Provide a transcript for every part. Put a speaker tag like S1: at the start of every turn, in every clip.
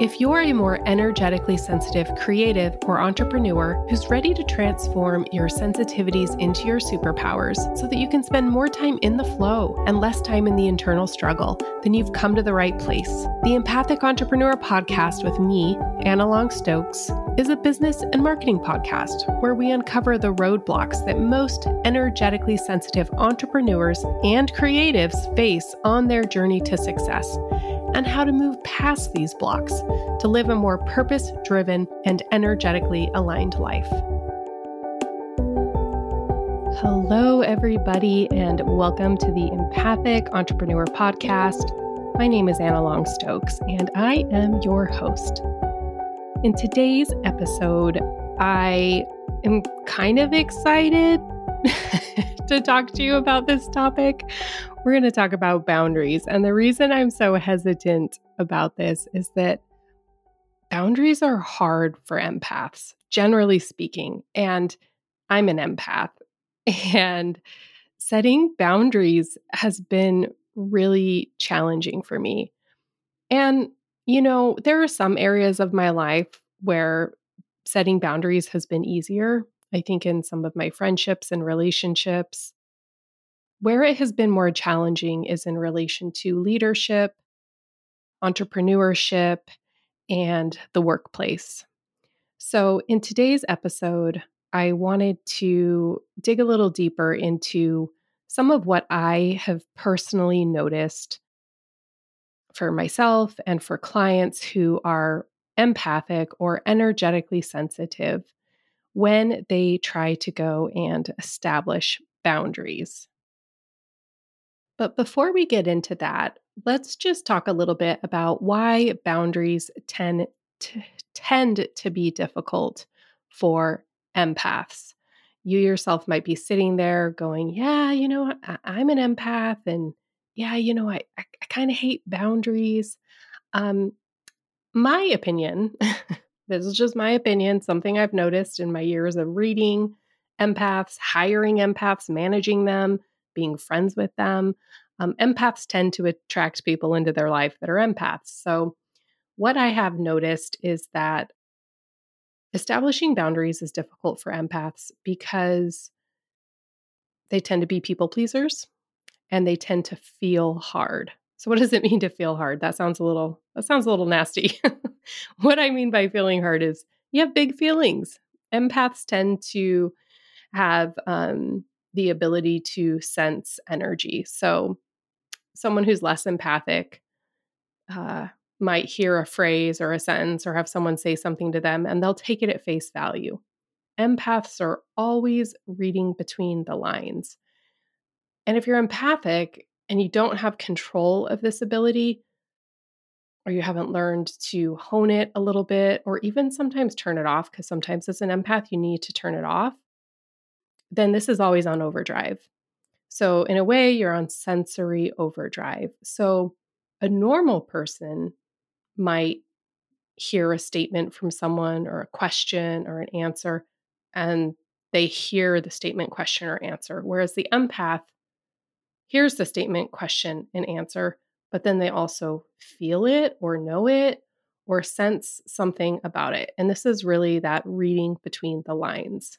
S1: If you're a more energetically sensitive, creative, or entrepreneur who's ready to transform your sensitivities into your superpowers so that you can spend more time in the flow and less time in the internal struggle, then you've come to the right place. The Empathic Entrepreneur podcast with me, Anna Long Stokes, is a business and marketing podcast where we uncover the roadblocks that most energetically sensitive entrepreneurs and creatives face on their journey to success and how to move past these blocks to live a more purpose driven and energetically aligned life. Hello, everybody, and welcome to the Empathic Entrepreneur Podcast. My name is Anna Long Stokes, and I am your host. In today's episode, I am kind of excited to talk to you about this topic. We're going to talk about boundaries. And the reason I'm so hesitant about this is that boundaries are hard for empaths, generally speaking. And I'm an empath. And setting boundaries has been really challenging for me. And, you know, there are some areas of my life where setting boundaries has been easier. I think in some of my friendships and relationships. Where it has been more challenging is in relation to leadership, entrepreneurship, and the workplace. So, in today's episode, I wanted to dig a little deeper into some of what I have personally noticed for myself and for clients who are empathic or energetically sensitive when they try to go and establish boundaries. But before we get into that, let's just talk a little bit about why boundaries tend to, tend to be difficult for empaths. You yourself might be sitting there going, Yeah, you know, I, am an empath, and yeah, you know, I, I, I kind of hate boundaries. Um, my opinion, this is just my opinion, something I've noticed in my years of reading empaths, hiring empaths, managing them, being friends with them. Um, empaths tend to attract people into their life that are empaths. So, what I have noticed is that establishing boundaries is difficult for empaths because they tend to be people pleasers and they tend to feel hard. So what does it mean to feel hard? That sounds a little that sounds a little nasty. what I mean by feeling hard is you have big feelings. Empaths tend to have um, the ability to sense energy. So, someone who's less empathic uh, might hear a phrase or a sentence or have someone say something to them and they'll take it at face value. Empaths are always reading between the lines. And if you're empathic and you don't have control of this ability, or you haven't learned to hone it a little bit, or even sometimes turn it off, because sometimes as an empath, you need to turn it off then this is always on overdrive. So, in a way, you're on sensory overdrive. So, a normal person might hear a statement from someone or a question or an answer, and they hear the statement, question, or answer. Whereas the empath hears the statement, question, and answer, but then they also feel it or know it or sense something about it. And this is really that reading between the lines.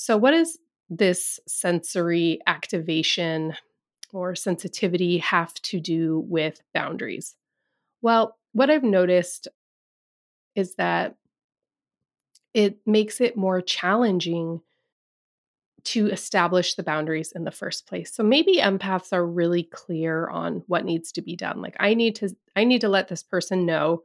S1: So, what does this sensory activation or sensitivity have to do with boundaries? Well, what I've noticed is that it makes it more challenging to establish the boundaries in the first place. So maybe empaths are really clear on what needs to be done. Like I need to I need to let this person know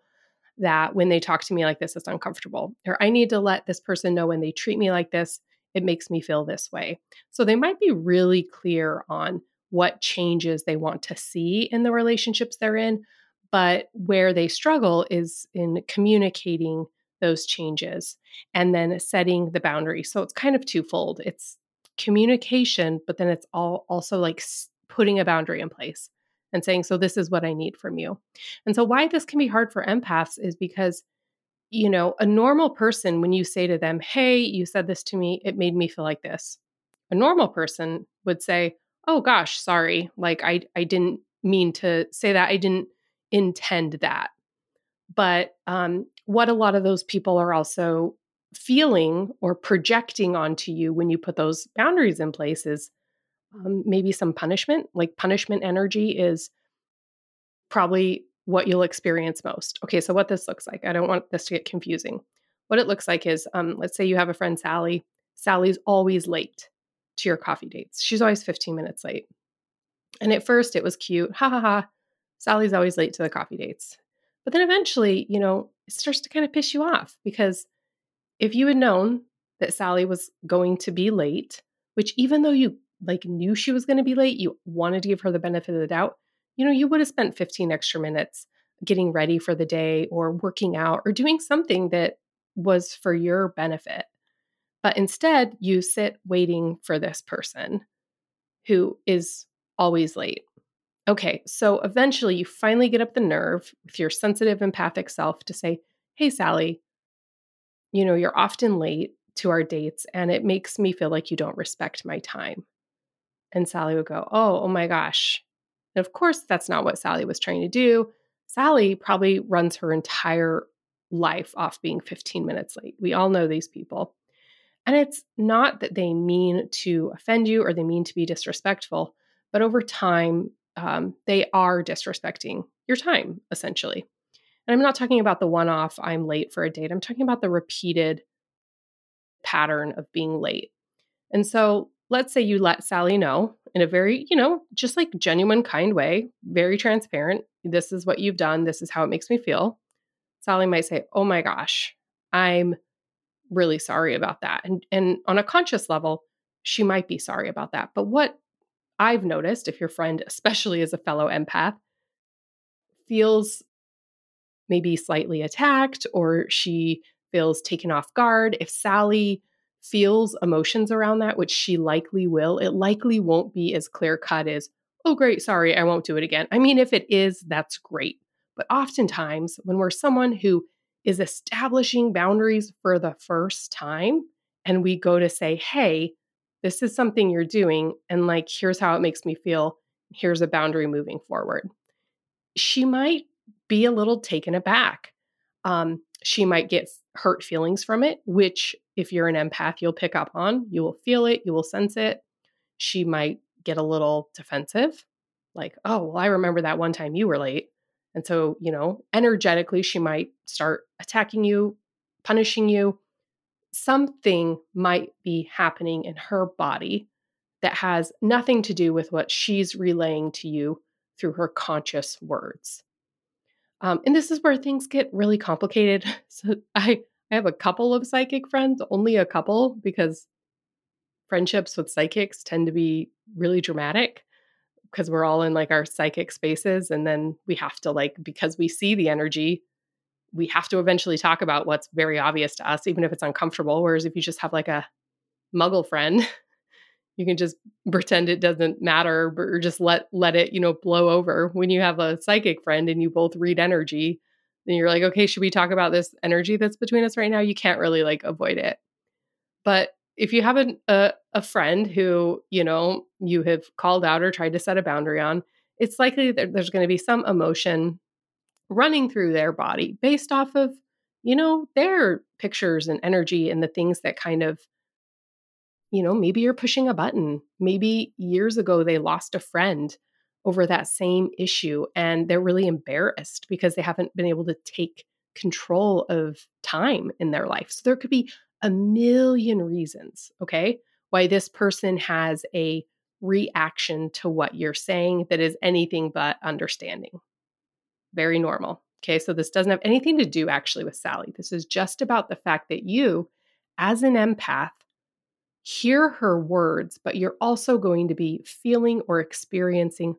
S1: that when they talk to me like this it's uncomfortable. Or I need to let this person know when they treat me like this it makes me feel this way. So they might be really clear on what changes they want to see in the relationships they're in, but where they struggle is in communicating those changes and then setting the boundary. So it's kind of twofold. It's communication, but then it's all also like putting a boundary in place and saying, so this is what I need from you. And so why this can be hard for empaths is because you know, a normal person, when you say to them, Hey, you said this to me, it made me feel like this. A normal person would say, Oh gosh, sorry. Like I, I didn't mean to say that. I didn't intend that. But um, what a lot of those people are also feeling or projecting onto you when you put those boundaries in place is um, maybe some punishment. Like punishment energy is probably what you'll experience most. Okay, so what this looks like, I don't want this to get confusing. What it looks like is um, let's say you have a friend, Sally. Sally's always late to your coffee dates. She's always 15 minutes late. And at first it was cute. Ha ha ha. Sally's always late to the coffee dates. But then eventually, you know, it starts to kind of piss you off because if you had known that Sally was going to be late, which even though you like knew she was going to be late, you wanted to give her the benefit of the doubt, you know, you would have spent 15 extra minutes getting ready for the day or working out or doing something that was for your benefit. But instead, you sit waiting for this person who is always late. Okay, so eventually you finally get up the nerve with your sensitive, empathic self to say, Hey, Sally, you know, you're often late to our dates and it makes me feel like you don't respect my time. And Sally would go, Oh, oh my gosh. And of course, that's not what Sally was trying to do. Sally probably runs her entire life off being 15 minutes late. We all know these people. And it's not that they mean to offend you or they mean to be disrespectful, but over time, um, they are disrespecting your time, essentially. And I'm not talking about the one off, I'm late for a date. I'm talking about the repeated pattern of being late. And so let's say you let Sally know in a very, you know, just like genuine, kind way, very transparent. This is what you've done. This is how it makes me feel. Sally might say, Oh my gosh, I'm really sorry about that. And, and on a conscious level, she might be sorry about that. But what I've noticed, if your friend, especially as a fellow empath, feels maybe slightly attacked or she feels taken off guard, if Sally feels emotions around that, which she likely will, it likely won't be as clear cut as, oh, great, sorry, I won't do it again. I mean, if it is, that's great. But oftentimes, when we're someone who is establishing boundaries for the first time, and we go to say, hey, this is something you're doing, and like, here's how it makes me feel. Here's a boundary moving forward. She might be a little taken aback. Um, she might get hurt feelings from it, which, if you're an empath, you'll pick up on. You will feel it, you will sense it. She might get a little defensive, like, oh, well, I remember that one time you were late. And so, you know, energetically, she might start attacking you, punishing you. Something might be happening in her body that has nothing to do with what she's relaying to you through her conscious words. Um, and this is where things get really complicated. So I, I have a couple of psychic friends, only a couple, because friendships with psychics tend to be really dramatic because we're all in like our psychic spaces and then we have to like because we see the energy we have to eventually talk about what's very obvious to us even if it's uncomfortable whereas if you just have like a muggle friend you can just pretend it doesn't matter or just let let it you know blow over. When you have a psychic friend and you both read energy then you're like okay should we talk about this energy that's between us right now? You can't really like avoid it. But if you have a, a, uh, a friend who you know you have called out or tried to set a boundary on it's likely that there's going to be some emotion running through their body based off of you know their pictures and energy and the things that kind of you know maybe you're pushing a button. Maybe years ago they lost a friend over that same issue and they're really embarrassed because they haven't been able to take control of time in their life so there could be a million reasons, okay, why this person has a reaction to what you're saying that is anything but understanding. Very normal. Okay, so this doesn't have anything to do actually with Sally. This is just about the fact that you, as an empath, hear her words, but you're also going to be feeling or experiencing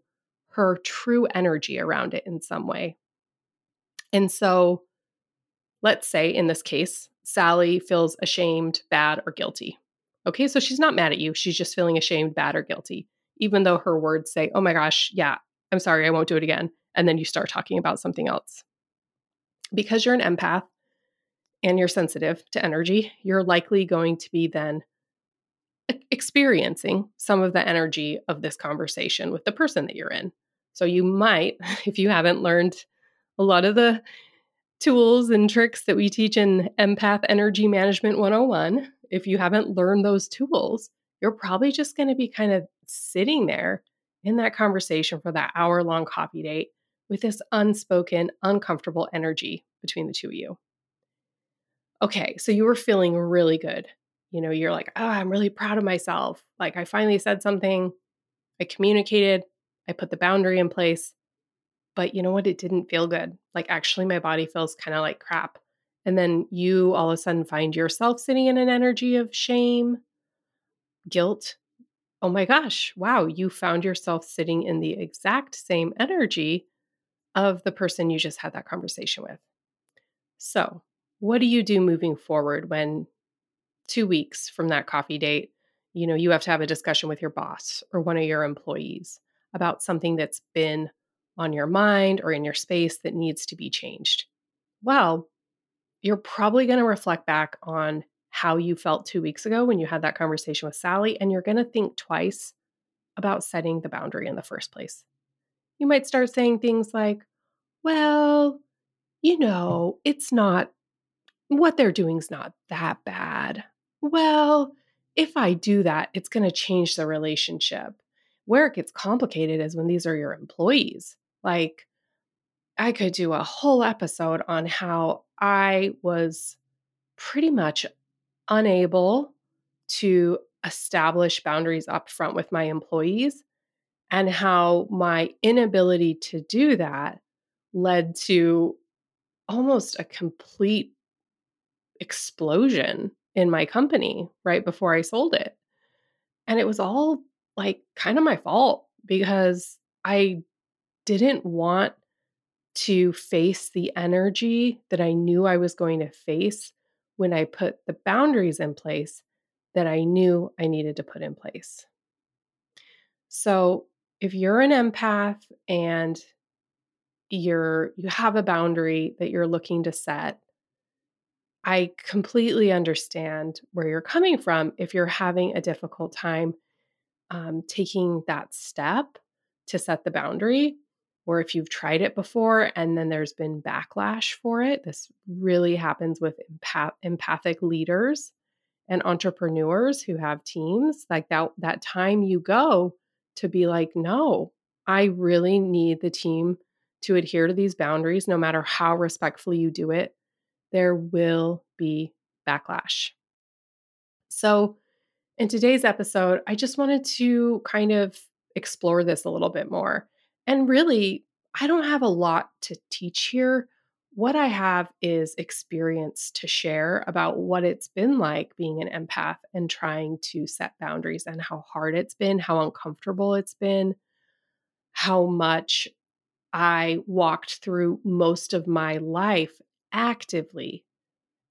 S1: her true energy around it in some way. And so, let's say in this case, Sally feels ashamed, bad, or guilty. Okay, so she's not mad at you. She's just feeling ashamed, bad, or guilty, even though her words say, oh my gosh, yeah, I'm sorry, I won't do it again. And then you start talking about something else. Because you're an empath and you're sensitive to energy, you're likely going to be then experiencing some of the energy of this conversation with the person that you're in. So you might, if you haven't learned a lot of the tools and tricks that we teach in Empath Energy Management 101, if you haven't learned those tools, you're probably just going to be kind of sitting there in that conversation for that hour long coffee date with this unspoken, uncomfortable energy between the two of you. Okay, so you were feeling really good. You know, you're like, oh, I'm really proud of myself. Like, I finally said something, I communicated, I put the boundary in place. But you know what? It didn't feel good. Like, actually, my body feels kind of like crap. And then you all of a sudden find yourself sitting in an energy of shame, guilt. Oh my gosh, wow, you found yourself sitting in the exact same energy of the person you just had that conversation with. So, what do you do moving forward when two weeks from that coffee date, you know, you have to have a discussion with your boss or one of your employees about something that's been on your mind or in your space that needs to be changed? Well, you're probably going to reflect back on how you felt two weeks ago when you had that conversation with Sally, and you're going to think twice about setting the boundary in the first place. You might start saying things like, well, you know, it's not what they're doing is not that bad. Well, if I do that, it's going to change the relationship. Where it gets complicated is when these are your employees. Like, I could do a whole episode on how I was pretty much unable to establish boundaries up front with my employees and how my inability to do that led to almost a complete explosion in my company right before I sold it. And it was all like kind of my fault because I didn't want to face the energy that I knew I was going to face when I put the boundaries in place that I knew I needed to put in place. So, if you're an empath and you're you have a boundary that you're looking to set, I completely understand where you're coming from if you're having a difficult time um, taking that step to set the boundary, or if you've tried it before and then there's been backlash for it. This really happens with empath- empathic leaders and entrepreneurs who have teams. Like that, that time you go to be like, no, I really need the team to adhere to these boundaries, no matter how respectfully you do it there will be backlash. So, in today's episode, I just wanted to kind of explore this a little bit more. And really, I don't have a lot to teach here. What I have is experience to share about what it's been like being an empath and trying to set boundaries and how hard it's been, how uncomfortable it's been, how much I walked through most of my life actively,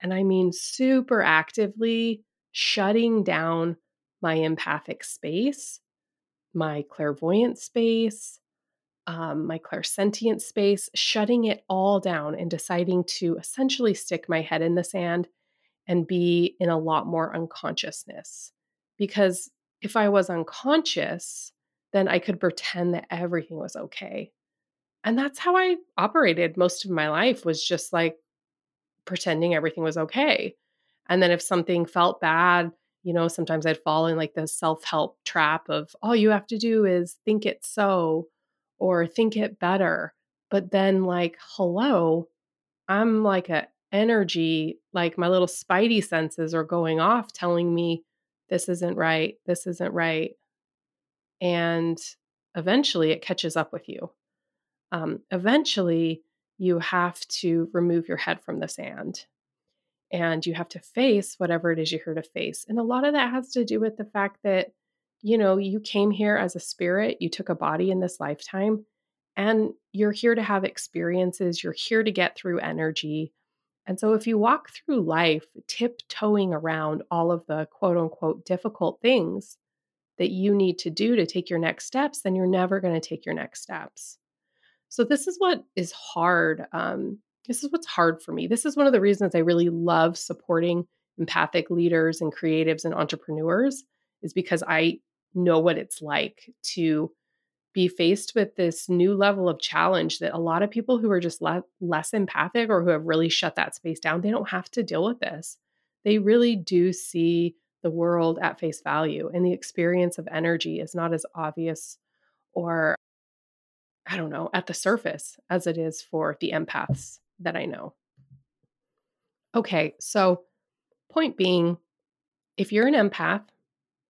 S1: and I mean super actively, shutting down my empathic space, my clairvoyant space, um, my clairsentient space, shutting it all down and deciding to essentially stick my head in the sand and be in a lot more unconsciousness. Because if I was unconscious, then I could pretend that everything was okay. And that's how I operated most of my life was just like pretending everything was okay. And then if something felt bad, you know, sometimes I'd fall in like the self help trap of all you have to do is think it so or think it better. But then, like, hello, I'm like a energy, like my little spidey senses are going off telling me this isn't right, this isn't right. And eventually it catches up with you. Um, eventually, you have to remove your head from the sand and you have to face whatever it is you're here to face. And a lot of that has to do with the fact that, you know, you came here as a spirit, you took a body in this lifetime, and you're here to have experiences, you're here to get through energy. And so if you walk through life tiptoeing around all of the quote unquote difficult things that you need to do to take your next steps, then you're never going to take your next steps. So this is what is hard. Um, this is what's hard for me. This is one of the reasons I really love supporting empathic leaders and creatives and entrepreneurs is because I know what it's like to be faced with this new level of challenge that a lot of people who are just le- less empathic or who have really shut that space down, they don't have to deal with this. They really do see the world at face value, and the experience of energy is not as obvious or, I don't know, at the surface as it is for the empaths that I know. Okay, so point being, if you're an empath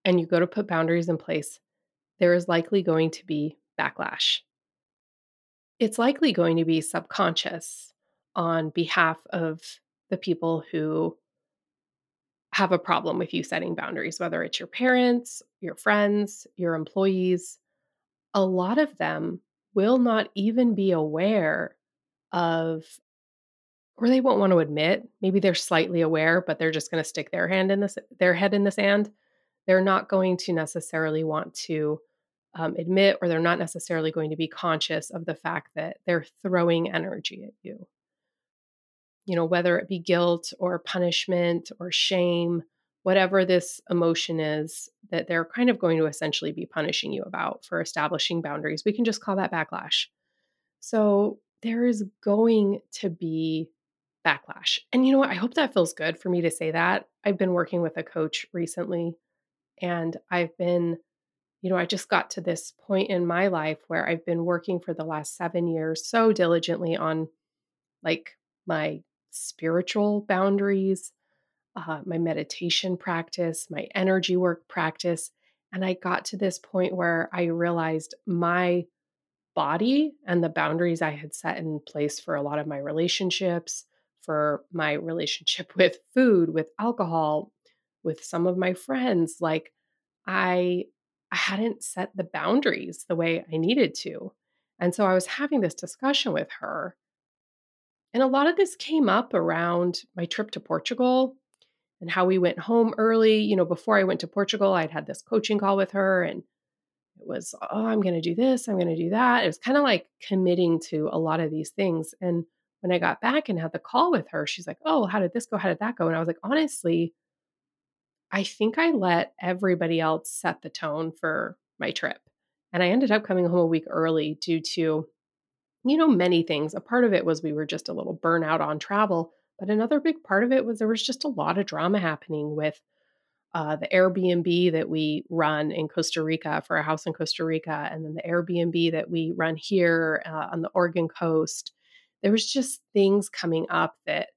S1: and you go to put boundaries in place, there is likely going to be backlash. It's likely going to be subconscious on behalf of the people who have a problem with you setting boundaries, whether it's your parents, your friends, your employees. A lot of them will not even be aware of, or they won't want to admit. Maybe they're slightly aware, but they're just going to stick their hand in this, their head in the sand. They're not going to necessarily want to um, admit, or they're not necessarily going to be conscious of the fact that they're throwing energy at you. You know, whether it be guilt or punishment or shame, whatever this emotion is that they're kind of going to essentially be punishing you about for establishing boundaries, we can just call that backlash. So there is going to be backlash. And you know what? I hope that feels good for me to say that. I've been working with a coach recently and I've been you know, I just got to this point in my life where I've been working for the last seven years so diligently on like my spiritual boundaries, uh, my meditation practice, my energy work practice. And I got to this point where I realized my body and the boundaries I had set in place for a lot of my relationships, for my relationship with food, with alcohol, with some of my friends, like I I hadn't set the boundaries the way I needed to. And so I was having this discussion with her. And a lot of this came up around my trip to Portugal and how we went home early. You know, before I went to Portugal, I'd had this coaching call with her and it was, oh, I'm going to do this, I'm going to do that. It was kind of like committing to a lot of these things. And when I got back and had the call with her, she's like, oh, how did this go? How did that go? And I was like, honestly, I think I let everybody else set the tone for my trip. And I ended up coming home a week early due to, you know, many things. A part of it was we were just a little burnout on travel, but another big part of it was there was just a lot of drama happening with uh, the Airbnb that we run in Costa Rica for a house in Costa Rica, and then the Airbnb that we run here uh, on the Oregon coast. There was just things coming up that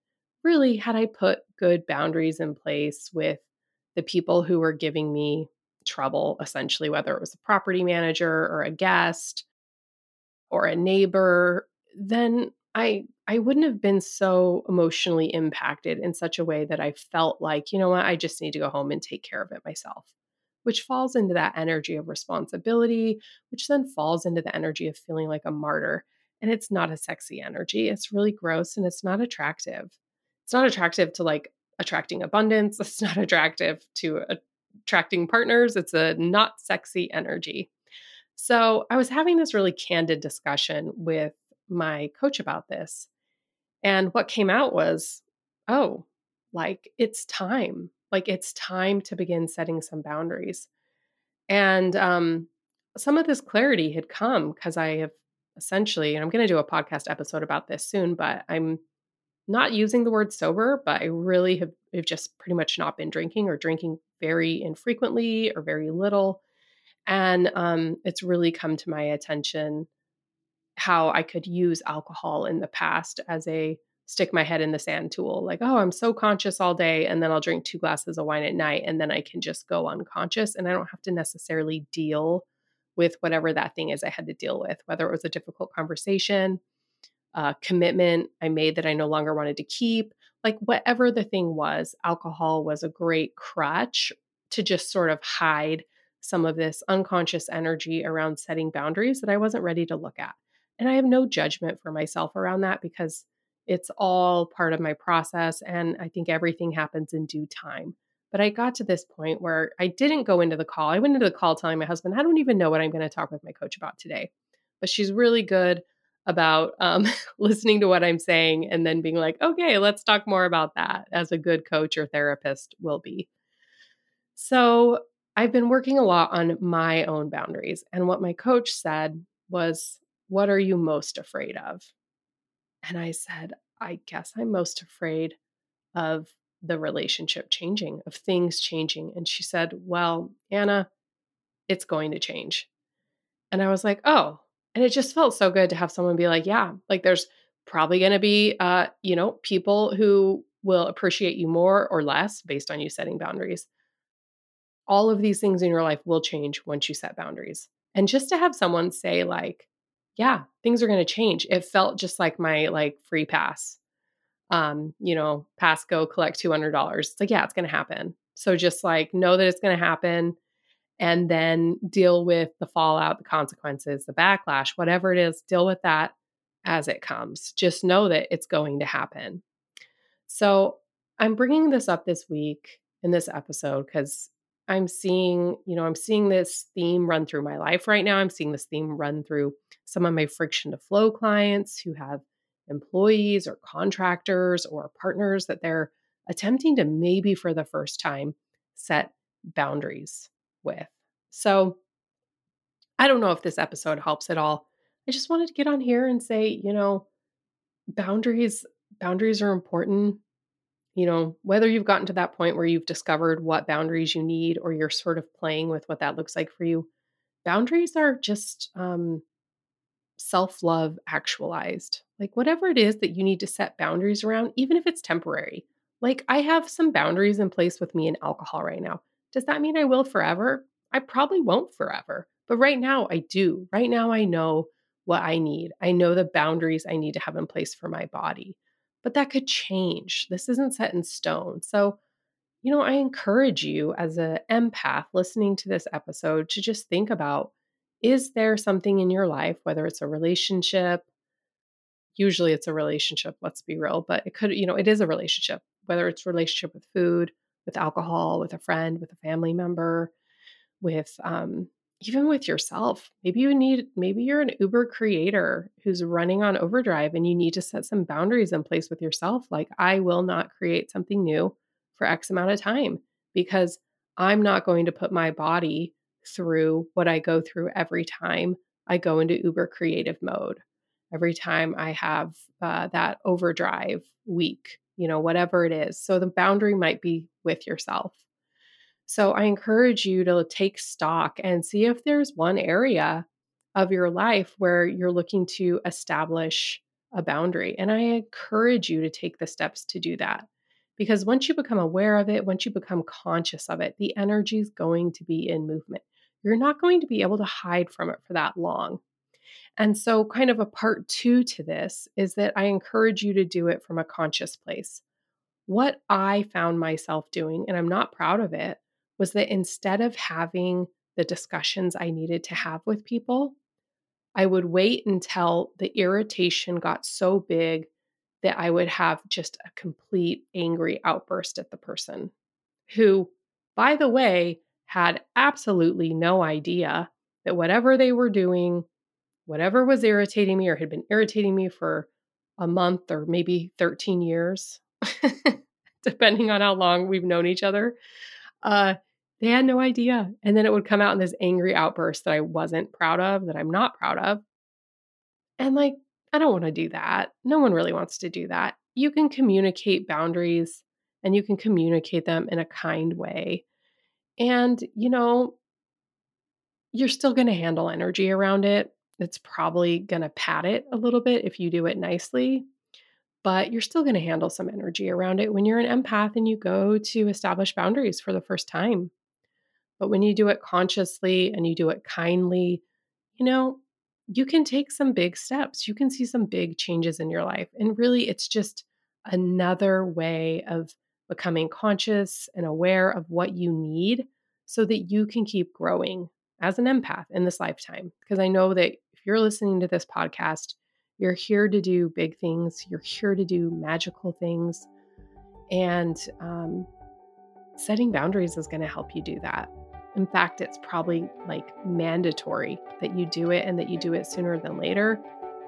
S1: really, had I put good boundaries in place with the people who were giving me trouble, essentially, whether it was a property manager or a guest or a neighbor, then I I wouldn't have been so emotionally impacted in such a way that I felt like, you know what, I just need to go home and take care of it myself. Which falls into that energy of responsibility, which then falls into the energy of feeling like a martyr. And it's not a sexy energy. It's really gross and it's not attractive. It's not attractive to like attracting abundance. It's not attractive to attracting partners. It's a not sexy energy. So I was having this really candid discussion with my coach about this. And what came out was, oh, like it's time. Like it's time to begin setting some boundaries. And um, some of this clarity had come because I have essentially, and I'm going to do a podcast episode about this soon, but I'm not using the word sober, but I really have, have just pretty much not been drinking or drinking very infrequently or very little. And um, it's really come to my attention how I could use alcohol in the past as a stick my head in the sand tool. Like, oh, I'm so conscious all day, and then I'll drink two glasses of wine at night, and then I can just go unconscious. And I don't have to necessarily deal with whatever that thing is I had to deal with, whether it was a difficult conversation uh, commitment I made that I no longer wanted to keep. Like, whatever the thing was, alcohol was a great crutch to just sort of hide some of this unconscious energy around setting boundaries that I wasn't ready to look at. And I have no judgment for myself around that because it's all part of my process. And I think everything happens in due time. But I got to this point where I didn't go into the call. I went into the call telling my husband, I don't even know what I'm going to talk with my coach about today. But she's really good about um, listening to what I'm saying and then being like, okay, let's talk more about that as a good coach or therapist will be. So I've been working a lot on my own boundaries. And what my coach said was, What are you most afraid of? And I said, I guess I'm most afraid of the relationship changing, of things changing. And she said, Well, Anna, it's going to change. And I was like, Oh, and it just felt so good to have someone be like, Yeah, like there's probably going to be, uh, you know, people who will appreciate you more or less based on you setting boundaries all of these things in your life will change once you set boundaries. And just to have someone say like, yeah, things are going to change. It felt just like my like free pass. Um, you know, pass go collect $200. It's like, yeah, it's going to happen. So just like know that it's going to happen and then deal with the fallout, the consequences, the backlash, whatever it is, deal with that as it comes. Just know that it's going to happen. So, I'm bringing this up this week in this episode because I'm seeing, you know, I'm seeing this theme run through my life right now. I'm seeing this theme run through some of my friction to flow clients who have employees or contractors or partners that they're attempting to maybe for the first time set boundaries with. So I don't know if this episode helps at all. I just wanted to get on here and say, you know, boundaries boundaries are important you know, whether you've gotten to that point where you've discovered what boundaries you need or you're sort of playing with what that looks like for you, boundaries are just um, self love actualized. Like, whatever it is that you need to set boundaries around, even if it's temporary. Like, I have some boundaries in place with me and alcohol right now. Does that mean I will forever? I probably won't forever. But right now, I do. Right now, I know what I need. I know the boundaries I need to have in place for my body but that could change. This isn't set in stone. So, you know, I encourage you as an empath listening to this episode to just think about is there something in your life, whether it's a relationship, usually it's a relationship, let's be real, but it could, you know, it is a relationship, whether it's relationship with food, with alcohol, with a friend, with a family member, with um, even with yourself. Maybe you need, maybe you're an Uber creator who's running on overdrive and you need to set some boundaries in place with yourself. Like, I will not create something new for X amount of time because I'm not going to put my body through what I go through every time I go into Uber creative mode. Every time I have uh, that overdrive week, you know, whatever it is. So the boundary might be with yourself. So I encourage you to take stock and see if there's one area of your life where you're looking to establish a boundary. And I encourage you to take the steps to do that. Because once you become aware of it, once you become conscious of it, the energy is going to be in movement. You're not going to be able to hide from it for that long. And so, kind of a part two to this is that I encourage you to do it from a conscious place. What I found myself doing, and I'm not proud of it, was that instead of having the discussions I needed to have with people, I would wait until the irritation got so big that I would have just a complete angry outburst at the person who, by the way, had absolutely no idea that whatever they were doing, whatever was irritating me or had been irritating me for a month or maybe 13 years, depending on how long we've known each other, uh, they had no idea. And then it would come out in this angry outburst that I wasn't proud of, that I'm not proud of. And like, I don't want to do that. No one really wants to do that. You can communicate boundaries and you can communicate them in a kind way. And, you know, you're still going to handle energy around it. It's probably going to pat it a little bit if you do it nicely, but you're still going to handle some energy around it when you're an empath and you go to establish boundaries for the first time. But when you do it consciously and you do it kindly, you know, you can take some big steps. You can see some big changes in your life. And really, it's just another way of becoming conscious and aware of what you need so that you can keep growing as an empath in this lifetime. Because I know that if you're listening to this podcast, you're here to do big things, you're here to do magical things. And um, setting boundaries is going to help you do that. In fact, it's probably like mandatory that you do it and that you do it sooner than later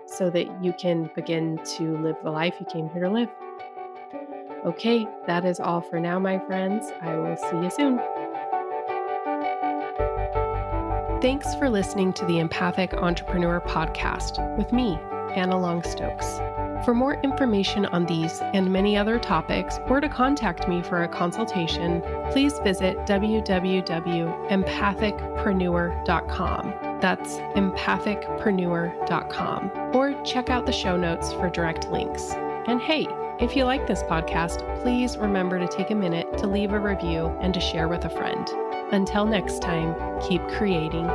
S1: so that you can begin to live the life you came here to live. Okay, that is all for now, my friends. I will see you soon. Thanks for listening to the Empathic Entrepreneur Podcast with me, Anna Long-Stokes. For more information on these and many other topics, or to contact me for a consultation, please visit www.empathicpreneur.com. That's empathicpreneur.com. Or check out the show notes for direct links. And hey, if you like this podcast, please remember to take a minute to leave a review and to share with a friend. Until next time, keep creating.